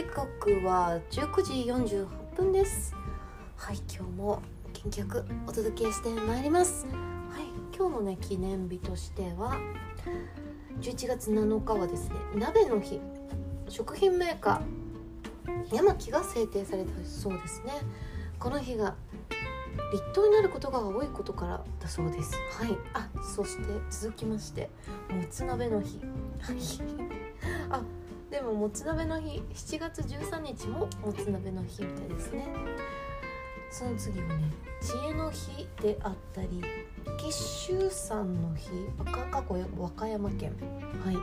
時刻は19時48分です。はい今日も元気よくお届けしてまいります。はい今日のね記念日としては11月7日はですね鍋の日。食品メーカー山木が制定されたそうですね。この日が立冬になることが多いことからだそうです。はいあそして続きましてもつ鍋の日。はい。あでももつ鍋の日7月13日ももつ鍋の日みたいですね。その次はね知恵の日であったり結集山の日過去和歌山県。はい。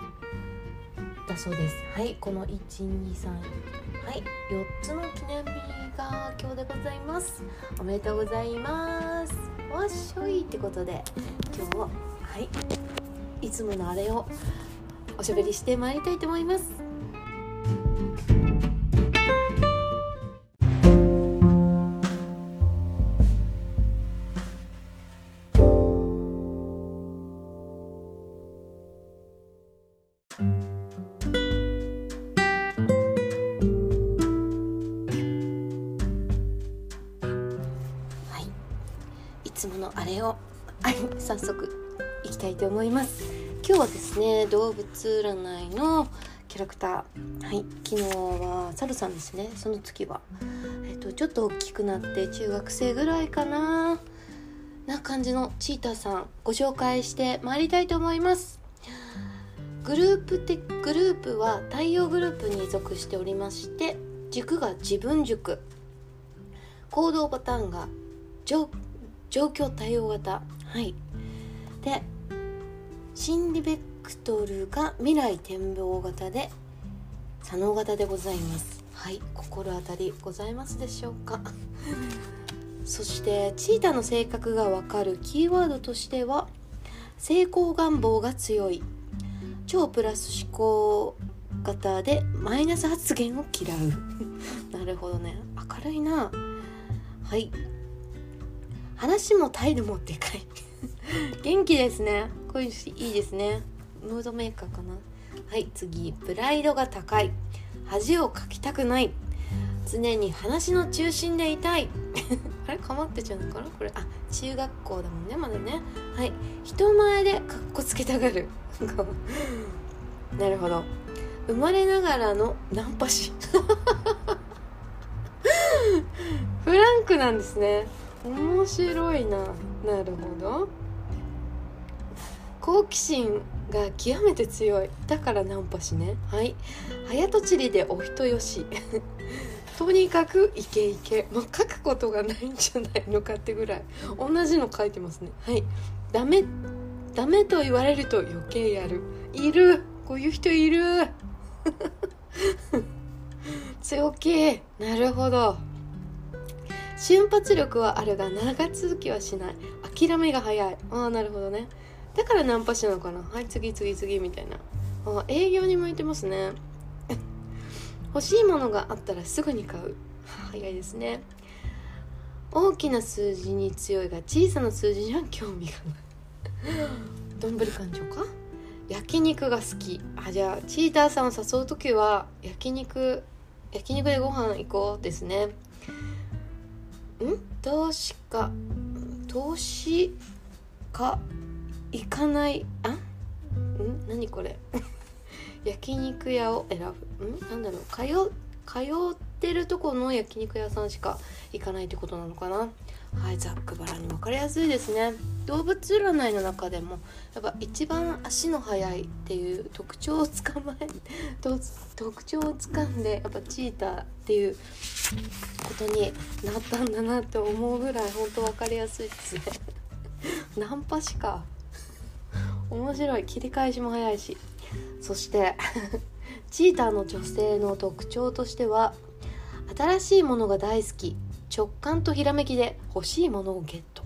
だそうです。はいこの123はい4つの記念日が今日でございます。おめでとうございます。わっしょいってことで今日ははいいつものあれをおしゃべりしてまいりたいと思います。早速いきたいと思います。今日はですね動物占いのキャラクター。はい昨日はサルさんですね。その次はえっ、とちょっと大きくなって中学生ぐらいかなな感じのチーターさんご紹介してまいりたいと思います。グループてグループは太陽グループに属しておりまして軸が自分軸。行動パターンが状況対応型。はい。で心理ベクトルが未来展望型で左脳型でございます。はい。心当たりございますでしょうか？そしてチータの性格がわかるキーワードとしては成功願望が強い。超プラス思考型でマイナス発言を嫌う。なるほどね。明るいな。はい話も態度もでかい。元気ですね。こういういいですね。ムードメーカーかな。はい次。プライドが高い。恥をかきたくない。常に話の中心でいたい。あれ？かまってちゃうのかな？これ。あ中学校だもんねまだね。はい。人前でかっこつけたがる。なるほど。生まれながらのナンパ師。フランクなんですね面白いな。なるほど。好奇心が極めて強い。だからナンパしね。はい。早とちりでお人よし。とにかくイケイケ。もう書くことがないんじゃないのかってぐらい。同じの書いてますね。はい。ダメ。ダメと言われると余計やる。いる。こういう人いる。強気。なるほど。瞬発力はあるが長続きはしない。諦めが早い。ああなるほどね。だからナンパ師なのかな。はい次次次みたいな。あ営業に向いてますね。欲しいものがあったらすぐに買う。早いですね。大きな数字に強いが小さな数字には興味がない。どんぶり勘定か？焼肉が好き。あじゃあチーターさんを誘う時は焼肉焼肉でご飯行こうですね。投資か投資か行かない？あ？ん？何これ？焼肉屋を選ぶ。ん？なんだろう。通通ってるとこの焼肉屋さんしか行かないってことなのかな？はいざっくばらに分かりやすいですね。動物占いの中でもやっぱ一番足の速いっていう特徴をつかまえ 特徴をつかんでやっぱチーターっていうことになったんだなって思うぐらい本当分かりやすいですね。ナンパしか。面白い。切り返しも早いし。そしてチーターの女性の特徴としては新しいものが大好き。直感とひらめきで欲しいものをゲット。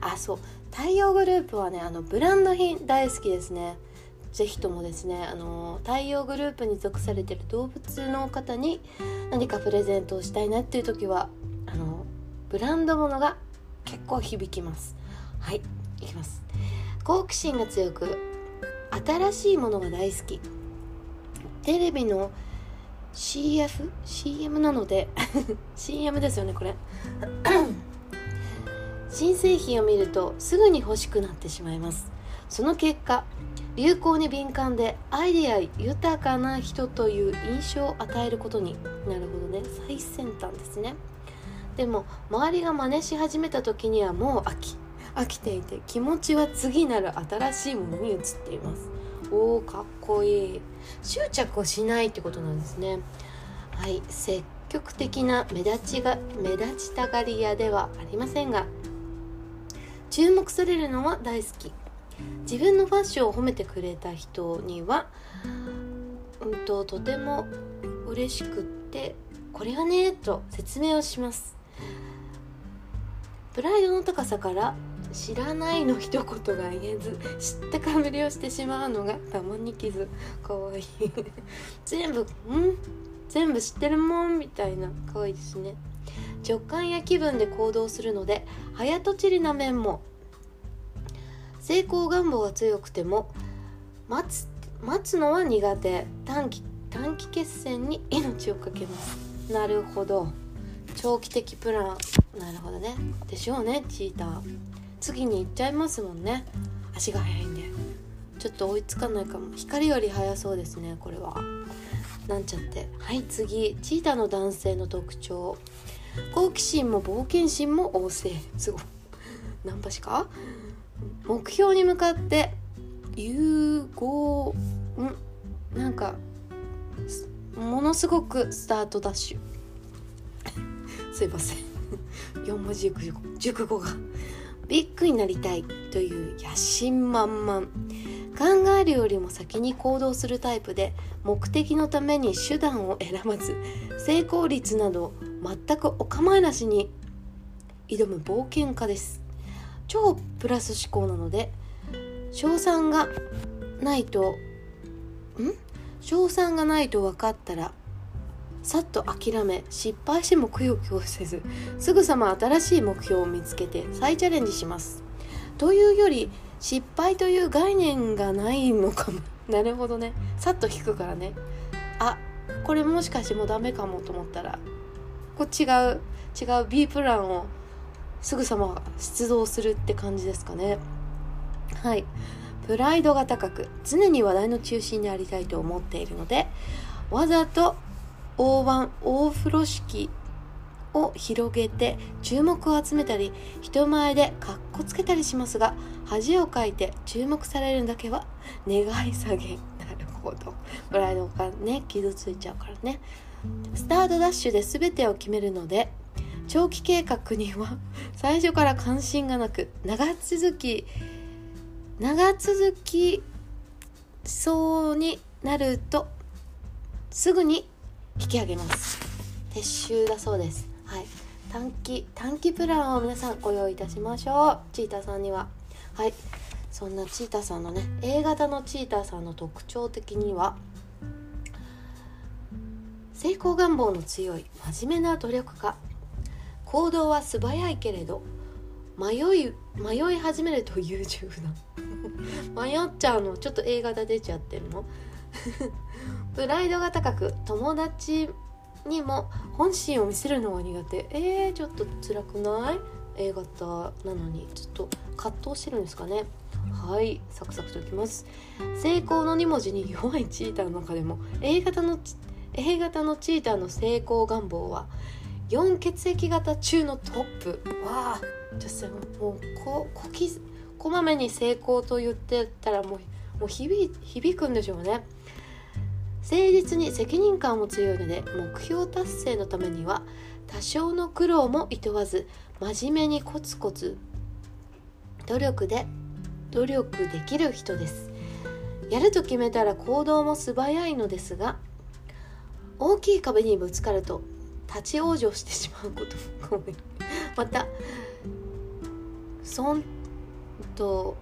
あそう。太陽グループはねあのブランド品大好きですね。是非ともですねあの太陽グループに属されてる動物の方に何かプレゼントをしたいなっていう時はあのブランド物が結構響きます。はいいきます。好奇心が強く新しいものが大好き。テレビの CF? CM なので CM ですよねこれ。新製品を見るとすぐに欲しくなってしまいます。その結果流行に敏感でアイデア豊かな人という印象を与えることになるほどね最先端ですね。でも周りが真似し始めた時にはもう飽き飽きていて気持ちは次なる新しいものに移っています。おーかっこいい。執着をしないってことなんですね。はい積極的な目立ちが目立ちたがり屋ではありませんが注目されるのは大好き。自分のファッションを褒めてくれた人には、うんと、とても嬉しくってこれはねと説明をします。プライドの高さから知らないの一言が言えず知ったかぶりをしてしまうのがたまに傷かわいい。全部ん？全部知ってるもん？みたいな。可愛いですね。直感や気分で行動するので早とちりな面も。成功願望が強くても待つ待つのは苦手。短期短期決戦に命を懸けます。なるほど。長期的プラン。なるほどね。でしょうねチーター。次に行っちゃいますもんね。足が速いんで。ちょっと追いつかないかも。光より速そうですねこれは。なんちゃって。はい次。チーターの男性の特徴。好奇心も冒険心も旺盛。すごい。ナンパしか？目標に向かって融合ん？なんかものすごくスタートダッシュ。すいません。4文字熟語が。ビッグになりたい。という野心満々。考えるよりも先に行動するタイプで目的のために手段を選ばず成功率など全くお構いなしに挑む冒険家です。超プラス思考なので賞賛がないとん？賞賛がないと分かったらさっと諦め失敗してもくよくよせずすぐさま新しい目標を見つけて再チャレンジします。というより失敗という概念がないのかも。なるほどね。さっと引くからね。あこれもしかしてもうダメかもと思ったらこ違う違う B プランをすぐさま出動するって感じですかね。はい。プライドが高く常に話題の中心でありたいと思っているのでわざと大盤大風呂敷を広げて注目を集めたり人前でかっこつけたりしますが恥をかいて注目されるだけは願い下げなるほど。プライドがね傷ついちゃうからね。スタートダッシュで全てを決めるので長期計画には最初から関心がなく長続き長続きそうになるとすぐに引き上げます。撤収だそうです。はい。短期短期プランを皆さんご用意いたしましょう。チーターさんには。はい。そんなチーターさんのね A 型のチーターさんの特徴的には成功願望の強い真面目な努力家。行動は素早いけれど迷い迷い始めると優柔不断 迷っちゃうの。ちょっと A 型出ちゃってるの。プライドが高く友達にも本心を見せるのが苦手。えー、ちょっと辛くない？A 型なのに。ちょっと葛藤してるんですかね。はい。サクサクといきます。成功の2文字に弱いチーターの中でも A 型の A 型のチーターの成功願望は4血液型中のトップ。わあ女性ももうここきこまめに成功と言ってたらもうもう響響くんでしょうね。誠実に責任感も強いので目標達成のためには多少の苦労もいとわず真面目にコツコツ努力で努力できる人です。やると決めたら行動も素早いのですが大きい壁にぶつかると立ち往生してしまうこともまた尊と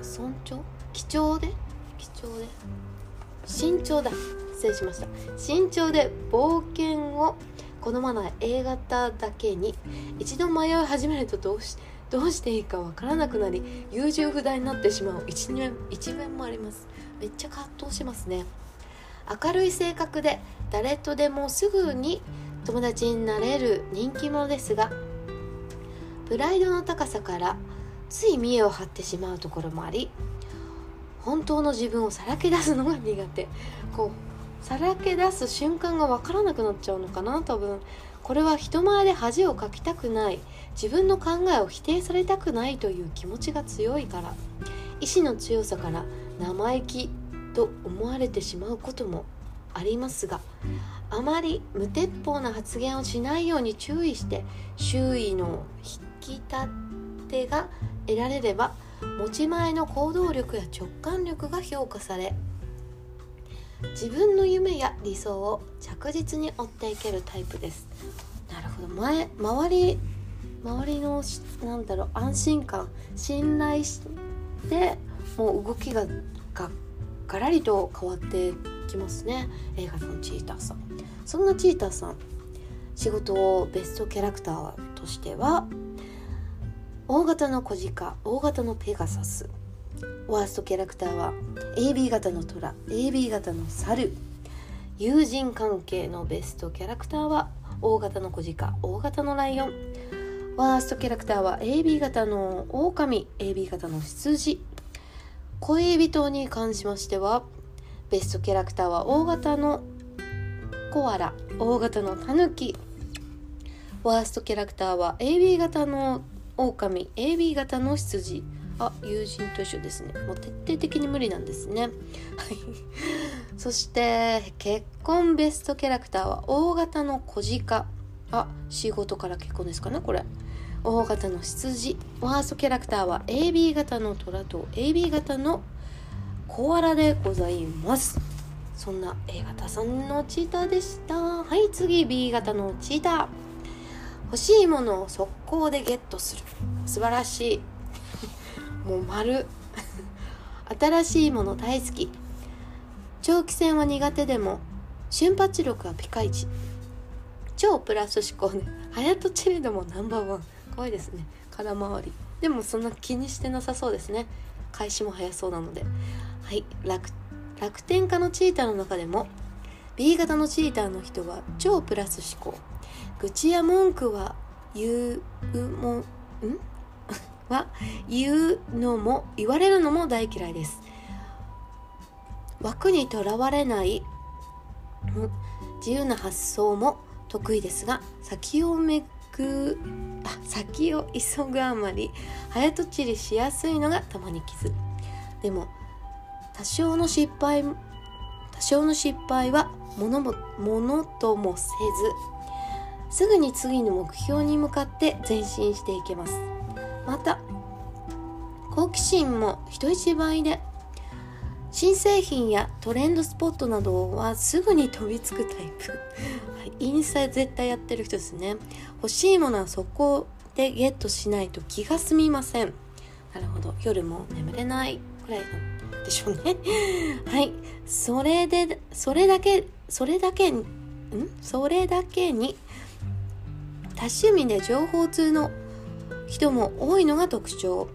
尊重貴重で？貴重で？慎重だ。失礼しました。慎重で冒険を好まない A 型だけに一度迷い始めるとどうしどうしていいかわからなくなり優柔不断になってしまう一面一面もあります。めっちゃ葛藤しますね。明るい性格で誰とでもすぐに友達になれる人気者ですがプライドの高さからつい見栄を張ってしまうところもあり本当の自分をさらけ出すのが苦手。こうさらけ出す瞬間が分からなくなっちゃうのかな多分。これは人前で恥をかきたくない。自分の考えを否定されたくないという気持ちが強いから。意志の強さから生意気と思われてしまうこともありますがあまり無鉄砲な発言をしないように注意して周囲の引き立てが得られれば持ち前の行動力や直感力が評価され自分の夢や理想を着実に追っていけるタイプです。なるほど。前周り周りのなんだろう安心感信頼してもう動きががガラリと変わってきますね。映画のチーターさん。そんなチーターさん仕事をベストキャラクターとしては大型の小鹿大型のペガサス。ワーストキャラクターは AB 型の虎 AB 型の猿。友人関係のベストキャラクターは大型の小鹿大型のライオン。ワーストキャラクターは AB 型の狼 AB 型の羊。恋人に関しましてはベストキャラクターは大型のコアラ大型のタヌキ。ワーストキャラクターは AB 型の狼 AB 型の羊。あ友人と一緒ですね。もう徹底的に無理なんですね。はい。そして結婚ベストキャラクターは大型の小鹿。あ仕事から結婚ですかねこれ。大型の羊ワーストキャラクターは AB 型の虎と AB 型のコアラでございます。そんな A 型さんのチーターでした。はい次 B 型のチーター。欲しいものを速攻でゲットする。素晴らしい。もう丸。新しいもの大好き。長期戦は苦手でも瞬発力はピカイチ。超プラス思考で早とちりでもナンバーワン。怖いですね。空回り。でもそんな気にしてなさそうですね。開始も早そうなので。はい。楽楽天家のチーターの中でも B 型のチーターの人は超プラス思考。愚痴や文句は言うもん？は言うのも言われるのも大嫌いです。枠にとらわれない自由な発想も得意ですが先をめくあ先を急ぐあまり早とちりしやすいのがたまに傷。でも多少の失敗多少の失敗はものもものともせずすぐに次の目標に向かって前進していけます。また好奇心も人一倍で新製品やトレンドスポットなどはすぐに飛びつくタイプ。インスタ絶対やってる人ですね。欲しいものはそこでゲットしないと気が済みません。なるほど。夜も眠れないくらいでしょうね。はい。それでそれだけそれだけん？それだけに多趣味で情報通の人も多いのが特徴。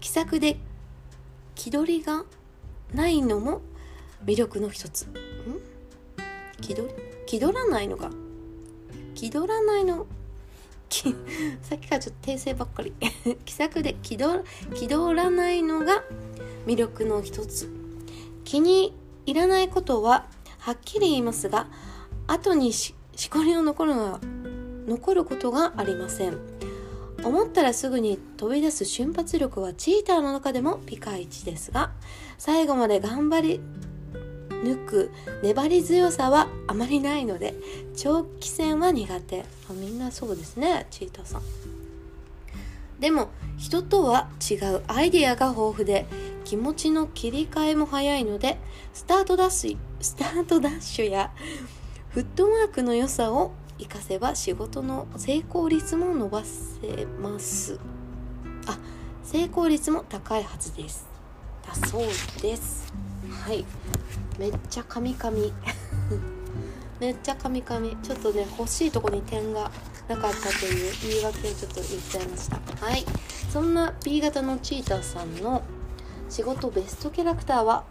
気さくで気取りがないのも魅力の一つ。ん？気取り？気取らないのか？気取らないの？さっきからちょっと訂正ばっかり。気さくで気取気取らないのが魅力の一つ。気に入らないことははっきり言いますが後にししこりの残るのは残ることがありません。思ったらすぐに飛び出す瞬発力はチーターの中でもピカイチですが最後まで頑張り抜く粘り強さはあまりないので長期戦は苦手。あみんなそうですねチータさん。でも人とは違うアイディアが豊富で気持ちの切り替えも早いのでスタートダッシュスタートダッシュやフットワークの良さを活かせば仕事の成功率も伸ばせます。あ成功率も高いはずです。だそうです。はい。めっちゃカミカミ。めっちゃカミカミ。ちょっとね欲しいとこに点がなかったという言い訳をちょっと言っちゃいました。はい。そんな B 型のチーターさんの仕事ベストキャラクターは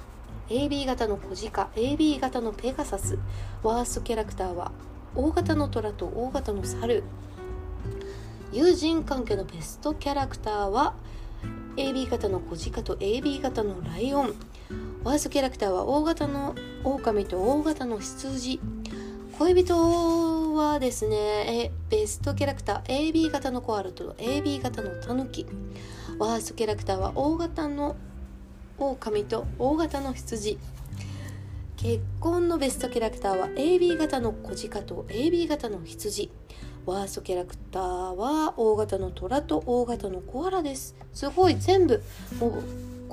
AB 型の小鹿 AB 型のペガサス。ワーストキャラクターは大型の虎と大型の猿。友人関係のベストキャラクターは AB 型の小鹿と AB 型のライオン。ワーストキャラクターは大型の狼と大型の羊。恋人はですねベストキャラクター AB 型のコアラと AB 型のタヌキ。ワーストキャラクターは大型の狼と大型の羊。結婚のベストキャラクターは AB 型の小鹿と AB 型の羊。ワーストキャラクターは大型の虎と大型のコアラです。すごい全部もう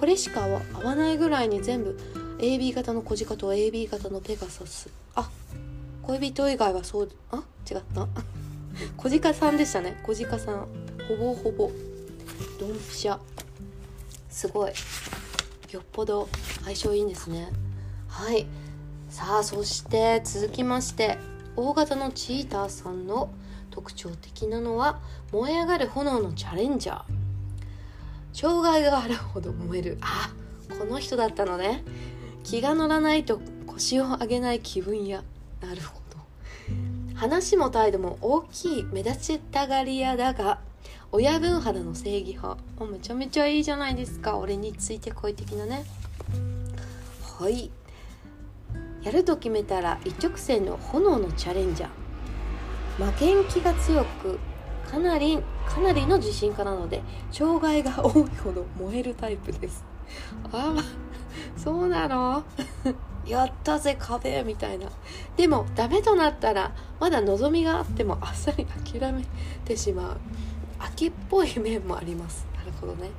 これしか合わないぐらいに全部 AB 型の小鹿と AB 型のペガサス。あ恋人以外はそうあ違った。小鹿さんでしたね。小鹿さん。ほぼほぼ。ドンピシャ。すごい。よっぽど相性いいんですね。はい。さあそして続きまして大型のチーターさんの特徴的なのは燃え上がる炎のチャレンジャー。障害があるほど燃える。あこの人だったのね。気が乗らないと腰を上げない気分や。なるほど。話も態度も大きい目立ちたがり屋だが親分肌の正義派。あめちゃめちゃいいじゃないですか。俺についてこい的なね。はい。やると決めたら一直線の炎のチャレンジャー。負けん気が強くかなりかなりの自信家なので障害が多いほど燃えるタイプです。あそうなの？やったぜ壁みたいな。でもダメとなったらまだ望みがあってもあっさり諦めてしまう。秋っぽい面もあります。なるほどね。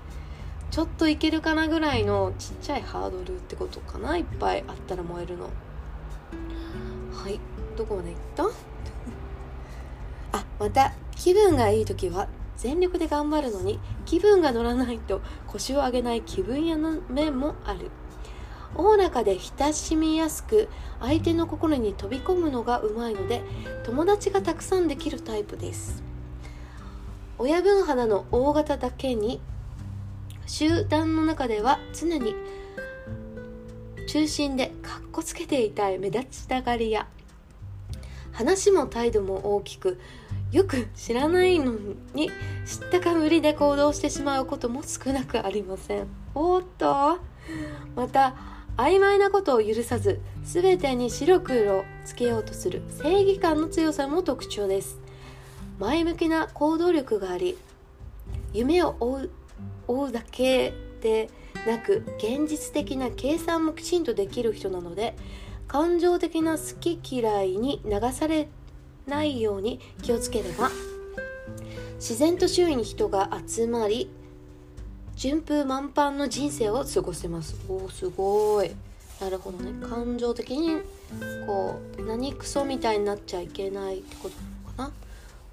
ちょっといけるかなぐらいのちっちゃいハードルってことかな？いっぱいあったら燃えるの。はい。どこまで行った？あまた。気分がいい時は全力で頑張るのに気分が乗らないと腰を上げない気分屋の面もある。おおらかで親しみやすく相手の心に飛び込むのがうまいので友達がたくさんできるタイプです。親分肌の大型だけに集団の中では常に中心でかっこつけていたい目立ちたがりや話も態度も大きくよく知らないのに知ったかぶりで行動してしまうことも少なくありません。おっと。また曖昧なことを許さず全てに白黒つけようとする正義感の強さも特徴です。前向きな行動力があり夢を追う追うだけでなく現実的な計算もきちんとできる人なので感情的な好き嫌いに流されないように気をつければ。自然と周囲に人が集まり順風満帆の人生を過ごせます。おおすごい。なるほどね。感情的にこう何クソみたいになっちゃいけないってことなのかな。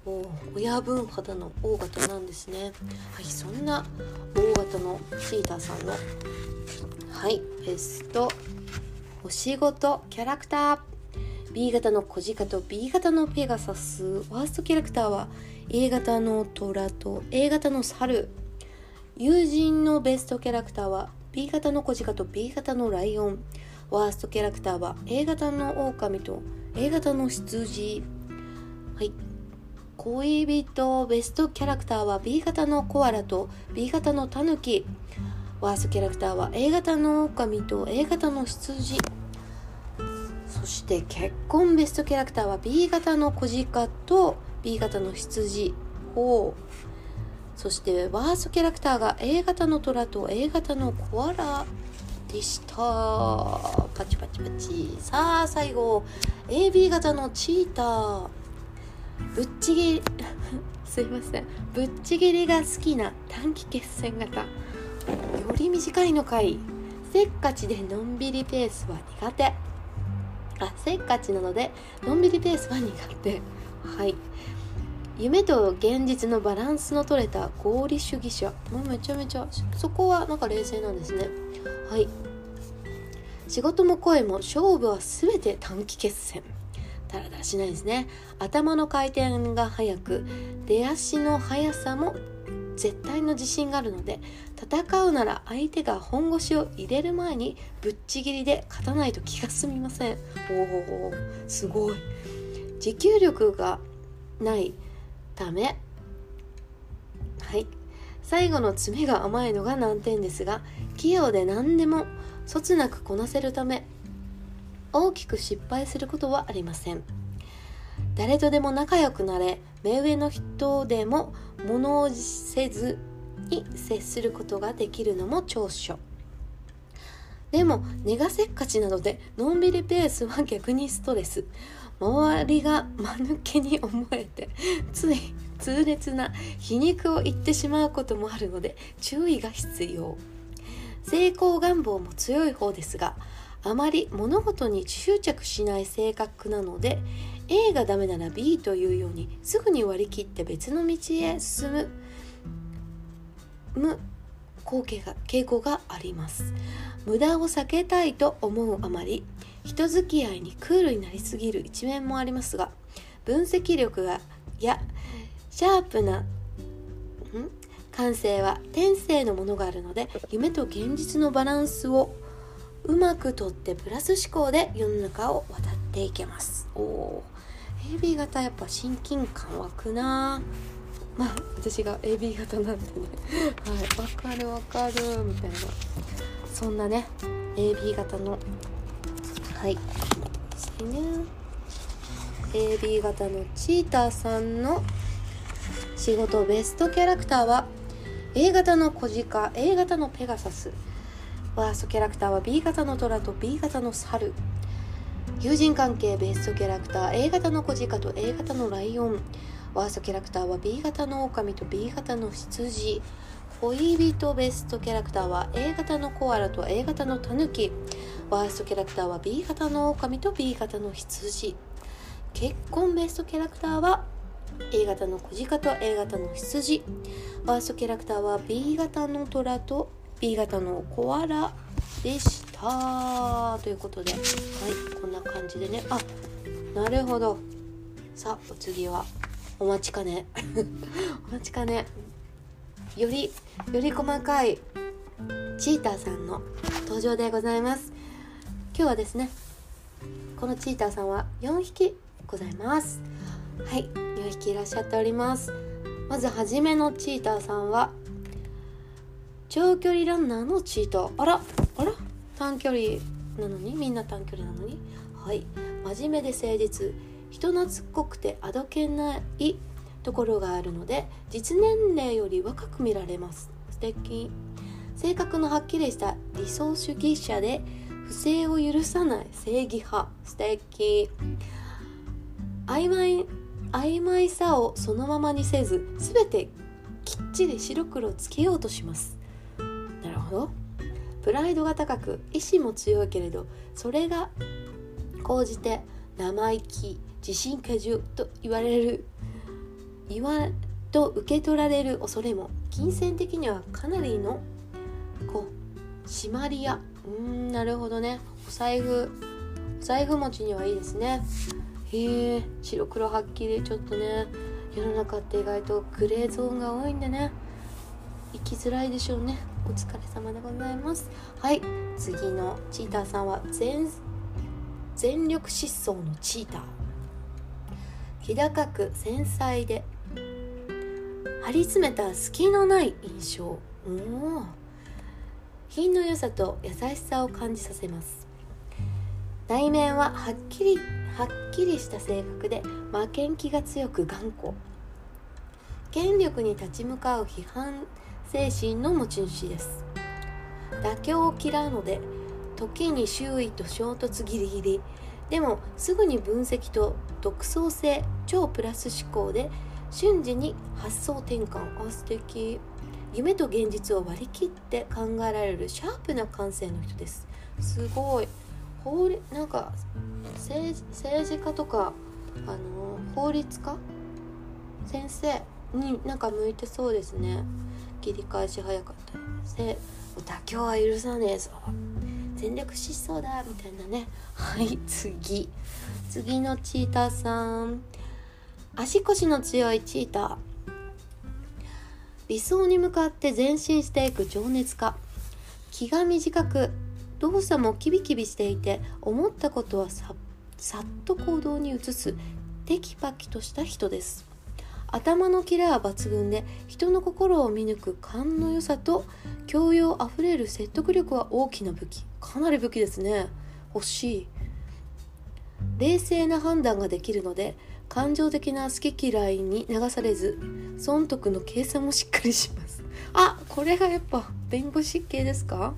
お親分肌の大型なんですね。はいそんな大型のチーターさんのはいベスト。お仕事キャラクター。B 型の小鹿と B 型のペガサス。ワーストキャラクターは A 型の虎と A 型の猿。友人のベストキャラクターは B 型の小鹿と B 型のライオン。ワーストキャラクターは A 型の狼と A 型の羊。はい。恋人ベストキャラクターは B 型のコアラと B 型のタヌキ。ワーストキャラクターは A 型の狼と A 型の羊。そして結婚ベストキャラクターは B 型の小鹿と B 型の羊をそしてワーストキャラクターが A 型の虎と A 型のコアラでした。パチパチパチ。さあ最後。AB 型のチーター。ぶっちぎり すいません。ぶっちぎりが好きな短期決戦型。より短いのかい。せっかちでのんびりペースは苦手。あせっかちなのでのんびりペースは苦手。はい。夢と現実のバランスの取れた合理主義者。もうめちゃめちゃそこはなんか冷静なんですね。はい。仕事も声も勝負は全て短期決戦。ダラダラしないですね。頭の回転が速く出足の速さも絶対の自信があるので戦うなら相手が本腰を入れる前にぶっちぎりで勝たないと気が済みません。おおすごい。持久力がないため。はい。最後の詰めが甘いのが難点ですが器用で何でもそつなくこなせるため大きく失敗することはありません。誰とでも仲良くなれ目上の人でも物おじせずに接することができるのも長所。でも寝がせっかちなのでのんびりペースは逆にストレス。周りが間抜けに思えてつい痛烈な皮肉を言ってしまうこともあるので注意が必要。成功願望も強い方ですがあまり物事に執着しない性格なので A がダメなら B というようにすぐに割り切って別の道へ進む。む光景が傾向があります。無駄を避けたいと思うあまり人付き合いにクールになりすぎる一面もありますが分析力がやシャープなん？感性は天性のものがあるので夢と現実のバランスをうまくとってプラス思考で世の中を渡っていけます。おお AB 型やっぱ親近感湧くな。まあ私が AB 型なんでね。はい。わかるわかる。みたいな。そんなね AB 型のはい。次ね AB 型のチーターさんの仕事ベストキャラクターは A 型の小鹿 A 型のペガサス。ワーストキャラクターは B 型の虎と B 型の猿。友人関係ベストキャラクター A 型の小鹿と A 型のライオン。ワーストキャラクターは B 型の狼と B 型の羊。恋人ベストキャラクターは A 型のコアラと A 型のタヌキ。ワーストキャラクターは B 型の狼と B 型の羊。結婚ベストキャラクターは A 型の小鹿と A 型の羊。ワーストキャラクターは B 型の虎と B 型のコアラでした。ということで。はいこんな感じでね。あなるほど。さあお次は。お待ちかね。お待ちかね。よりより細かい。チーターさんの登場でございます。今日はですねこのチーターさんは4匹ございます。はい4匹いらっしゃっております。まず初めのチーターさんは長距離ランナーのチーター。あらあら？短距離なのに？みんな短距離なのに？はい。真面目で誠実。人懐っこくてあどけないところがあるので実年齢より若く見られます。素敵。性格のはっきりした理想主義者で不正を許さない正義派。素敵。曖昧曖昧さをそのままにせず全てきっちり白黒つけようとします。なるほど。プライドが高く意志も強いけれどそれが高じて生意気自信過剰と言われる言わと受け取られる恐れも金銭的にはかなりのこう締まりやうんなるほどね。お財布お財布持ちにはいいですね。へえ白黒はっきりちょっとね世の中って意外とグレーゾーンが多いんでね。生きづらいでしょうね。お疲れ様でございます。はい。次のチーターさんは全全力疾走のチーター。気高く繊細で張り詰めた隙のない印象。お品の良さと優しさを感じさせます。内面ははっきりはっきりした性格で負けん気が強く頑固。権力に立ち向かう批判精神の持ち主です。妥協を嫌うので時に周囲と衝突ギリギリ。でもすぐに分析と独創性超プラス思考で瞬時に発想転換あ素敵夢と現実を割り切って考えられるシャープな感性の人です。すごい。法律なんか政治家とかあの法律家？先生になんか向いてそうですね。切り返し早かったり妥協は許さねえぞ。全力疾走だみたいなね。はい次。次のチーターさん。足腰の強いチーター。理想に向かって前進していく情熱家。気が短く動作もキビキビしていて思ったことはさっと行動に移す。テキパキとした人です。頭のキレは抜群で人の心を見抜く勘の良さと教養あふれる説得力は大きな武器。かなり武器ですね。欲しい。冷静な判断ができるので感情的な好き嫌いに流されず損得の計算もしっかりします。あこれがやっぱ弁護士系ですか？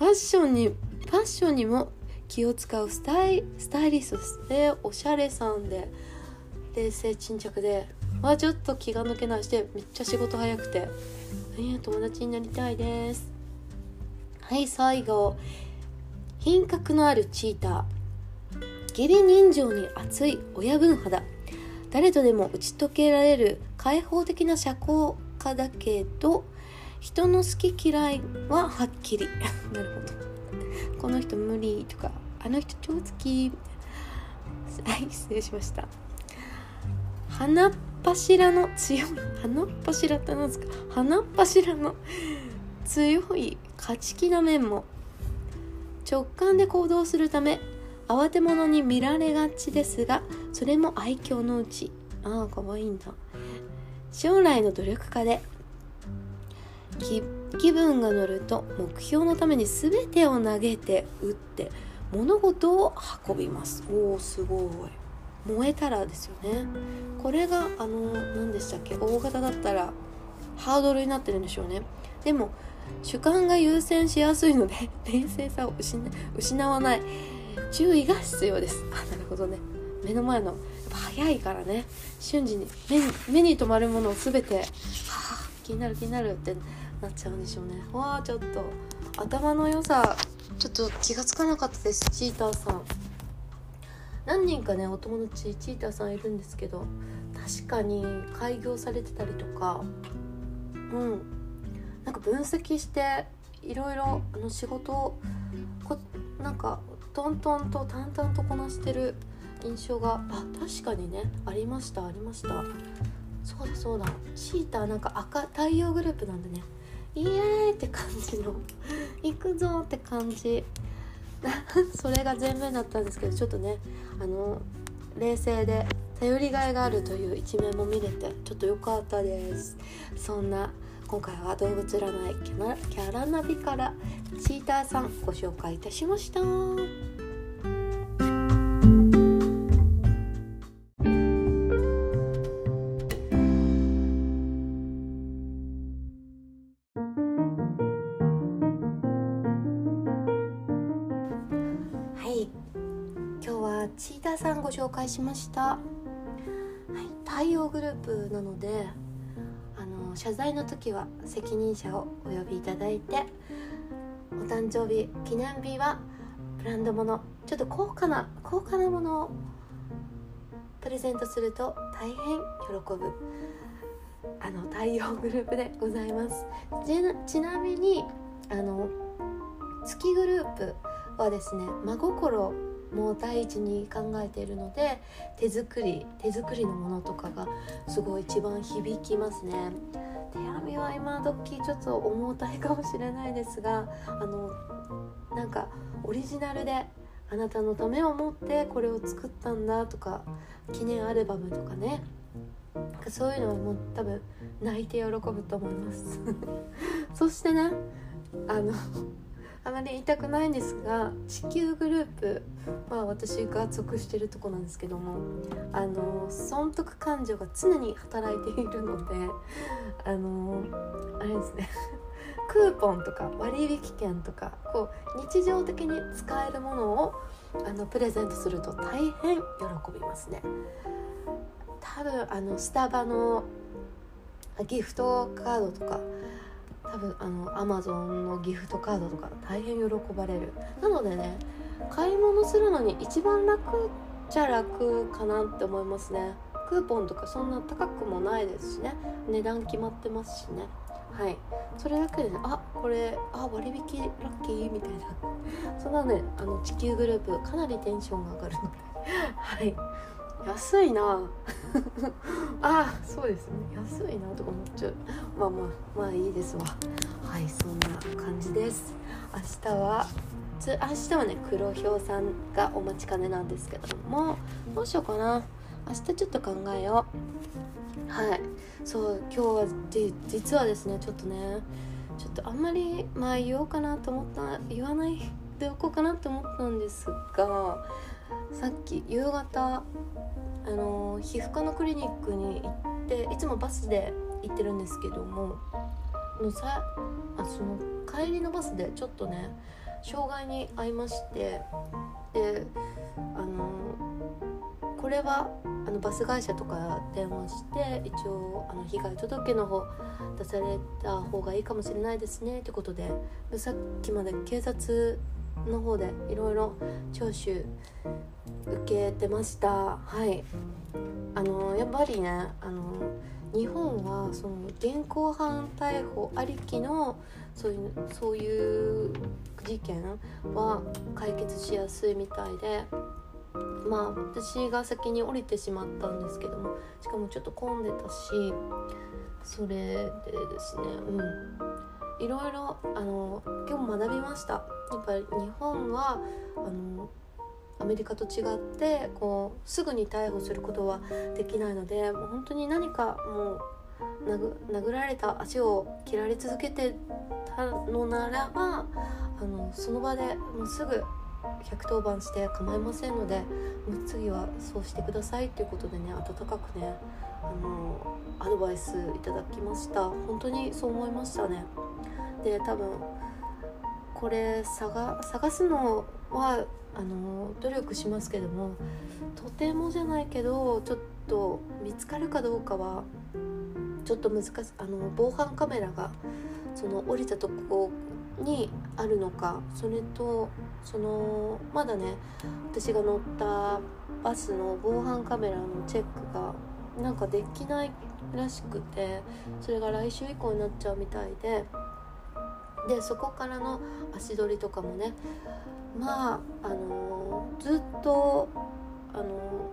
ファッションにファッションにも気を使うスタイスタイリストですね。おしゃれさんで冷静沈着で。まあちょっと気が抜けない。してめっちゃ仕事早くて、えー、友達になりたいです。はい最後。品格のあるチーター。義理人情に熱い親分肌。誰とでも打ち解けられる開放的な社交家だけど人の好き嫌いははっきり。なるほど。この人無理とかあの人超好き。はい失礼しました。花柱の強い花柱って何ですか？花柱の強い勝ち気な面も直感で行動するため慌て者に見られがちですがそれも愛嬌のうちああかわいいんだ。将来の努力家で気分が乗ると目標のために全てを投げて打って物事を運びます。おおすごい。燃えたらですよね。これがあの何でしたっけ？大型だったらハードルになってるんでしょうね。でも主観が優先しやすいので 冷静さを失わない。注意が必要です。あなるほどね。目の前のやっぱ早いからね。瞬時に目に目に留まるものを全てはあ気になる気になるってなっちゃうんでしょうね。わあちょっと頭の良さちょっと気がつかなかったです。チーターさん。何人かねお友達チーターさんいるんですけど確かに開業されてたりとかうん。なんか分析していろいろあの仕事をこなんかトントンと淡々とこなしてる印象があ確かにねありましたありました。そうだそうだ。チーターなんか赤太陽グループなんでねイエーイって感じの行くぞって感じ。それが全面だったんですけどちょっとねあの冷静で頼りがいがあるという一面も見れてちょっと良かったです。そんな今回は動物占いキャラナビからチーターさんご紹介いたしました。北さんご紹介しました、はい、太陽グループなのであの謝罪の時は責任者をお呼びいただいてお誕生日記念日はブランド物ちょっと高価な高価なものをプレゼントすると大変喜ぶあの太陽グループでございます。ちなみにあの月グループはですね真心もう第一に考えているので手作り手作りのものとかがすごい一番響きますね。手紙は今時ちょっと重たいかもしれないですがあのなんかオリジナルであなたのためを思ってこれを作ったんだとか記念アルバムとかね。そういうのはもう多分泣いて喜ぶと思います。そしてねあのあまり言いたくないんですが地球グループは私が属してるとこなんですけどもあの損得感情が常に働いているのであのあれですねクーポンとか割引券とかこう日常的に使えるものをあのプレゼントすると大変喜びますね。多分あのスタバのギフトカードとか多分あのアマゾンのギフトカードとか大変喜ばれる。なのでね買い物するのに一番楽っちゃ楽かなって思いますね。クーポンとかそんな高くもないですしね。値段決まってますしね。はい。それだけでねあこれあ割引ラッキーみたいな。そんなねあの地球グループかなりテンションが上がるので。はい。安いな。あそうですね。安いなとか思っちゃう。まあまあまあいいですわ。はいそんな感じです。明日はつ明日はね黒ひょうさんがお待ちかねなんですけどもどうしようかな。明日ちょっと考えよう。はい。そう今日は実はですねちょっとねちょっとあんまりまあ言おうかなと思った言わないでおこうかなと思ったんですがさっき夕方あの皮膚科のクリニックに行っていつもバスで行ってるんですけどものさあその帰りのバスでちょっとね障害に遭いましてであのこれはあのバス会社とか電話して一応あの被害届の方出された方がいいかもしれないですねってことでさっきまで警察の方でいろいろ聴取受けてました。はい。あのやっぱりねあの日本はその現行犯逮捕ありきのそういうそういう事件は解決しやすいみたいでまあ私が先に降りてしまったんですけどもしかもちょっと混んでたしそれでですねうん。いろいろあの今日学びました。やっぱり日本はあのアメリカと違ってこうすぐに逮捕することはできないのでもう本当に何かもう殴られた足を切られ続けてたのならばあのその場でもうすぐ110番して構いませんので次はそうしてくださいっていうことでね温かくねあのアドバイスいただきました。本当にそう思いましたね。で多分これ探探すのはあの努力しますけどもとてもじゃないけどちょっと見つかるかどうかはちょっと難しいあの防犯カメラがその降りたとこにあるのかそれとそのまだね私が乗ったバスの防犯カメラのチェックがなんかできないらしくてそれが来週以降になっちゃうみたいででそこからの足取りとかもねまああの、ずっとあの、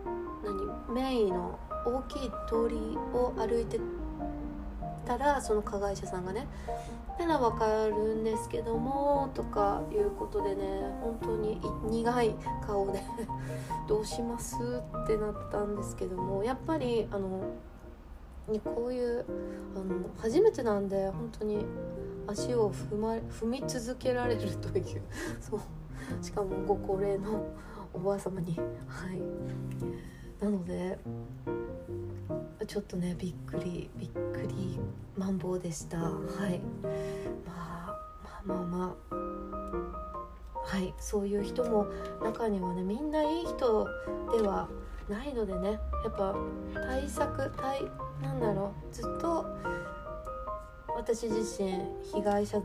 何メインの大きい通りを歩いてたらその加害者さんがね「たら分かるんですけども」とかいうことでね本当に苦い顔で どうします？ってなったんですけどもやっぱりあのこういうあの初めてなんで本当に足を踏,、ま、踏み続けられるというそうしかもご高齢のおばあ様に。はい。なのでちょっとねびっくりびっくりマンボウでした。はい。まあまあまあまあ。はい。そういう人も中にはねみんないい人ではないのでね。やっぱ対策対なんだろう。ずっと私自身被害者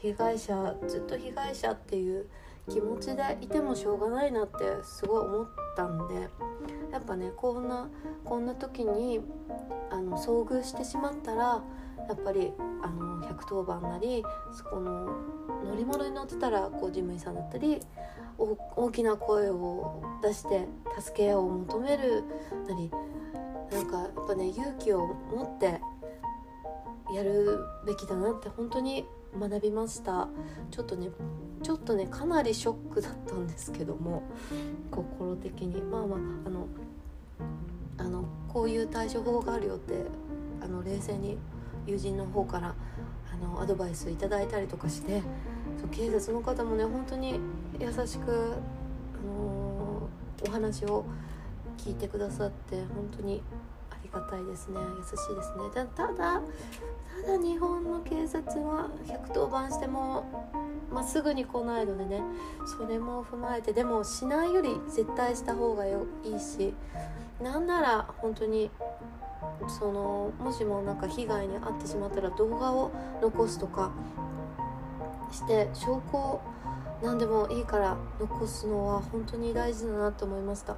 被害者ずっと被害者っていう気持ちでいてもしょうがないなってすごい思ったんでやっぱねこんなこんな時にあの遭遇してしまったらやっぱりあの110番なりそこの乗り物に乗ってたらこう事務員さんだったり大きな声を出して助けを求めるなりなんかやっぱね勇気を持ってやるべきだなって本当に学びました。ちょっとねちょっとねかなりショックだったんですけども心的に。まあまああのあのこういう対処法があるよってあの冷静に友人の方からあのアドバイスいただいたりとかしてそう警察の方もね本当に優しく、あのー、お話を聞いてくださって本当にありがたいですね。優しいですね。ただただ日本の警察は110番してもまあ、すぐに来ないのでねそれも踏まえてでもしないより絶対した方がよいいしなんなら本当にそのもしもなんか被害に遭ってしまったら動画を残すとかして証拠を何でもいいから残すのは本当に大事だなと思いました。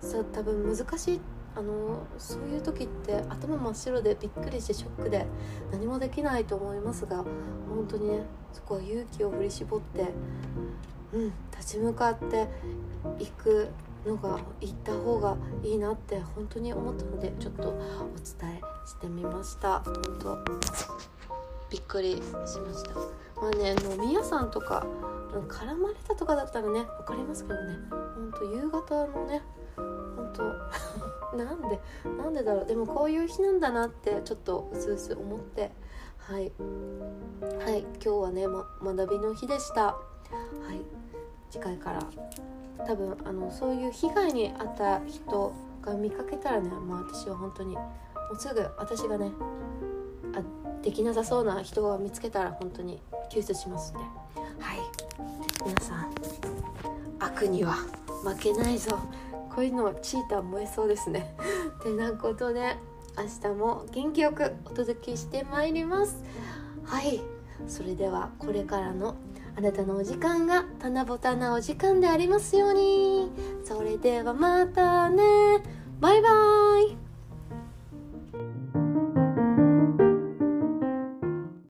さ多分難しいあのそういう時って頭真っ白でびっくりしてショックで何もできないと思いますが本当にねそこは勇気を振り絞ってうん立ち向かっていくのが行った方がいいなって本当に思ったのでちょっとお伝えしてみました。本当びっくりしました。まあね飲み屋さんとか絡まれたとかだったらね分かりますけどね。ほんと夕方のねほんとなんでなんでだろう。でもこういう日なんだなってちょっとうすうす思って。はい。はい。今日はね、ま、学びの日でした。はい。次回から。多分あのそういう被害に遭った人が見かけたらねもう私は本当にもうすぐ私がねあできなさそうな人を見つけたら本当に救出しますんで。はい。皆さん悪には負けないぞ。こういうのチーター燃えそうですね。てなことで明日も元気よくお届けしてまいります。はい。それではこれからのあなたのお時間が棚ぼたなお時間でありますように。それではまたね。バイバーイ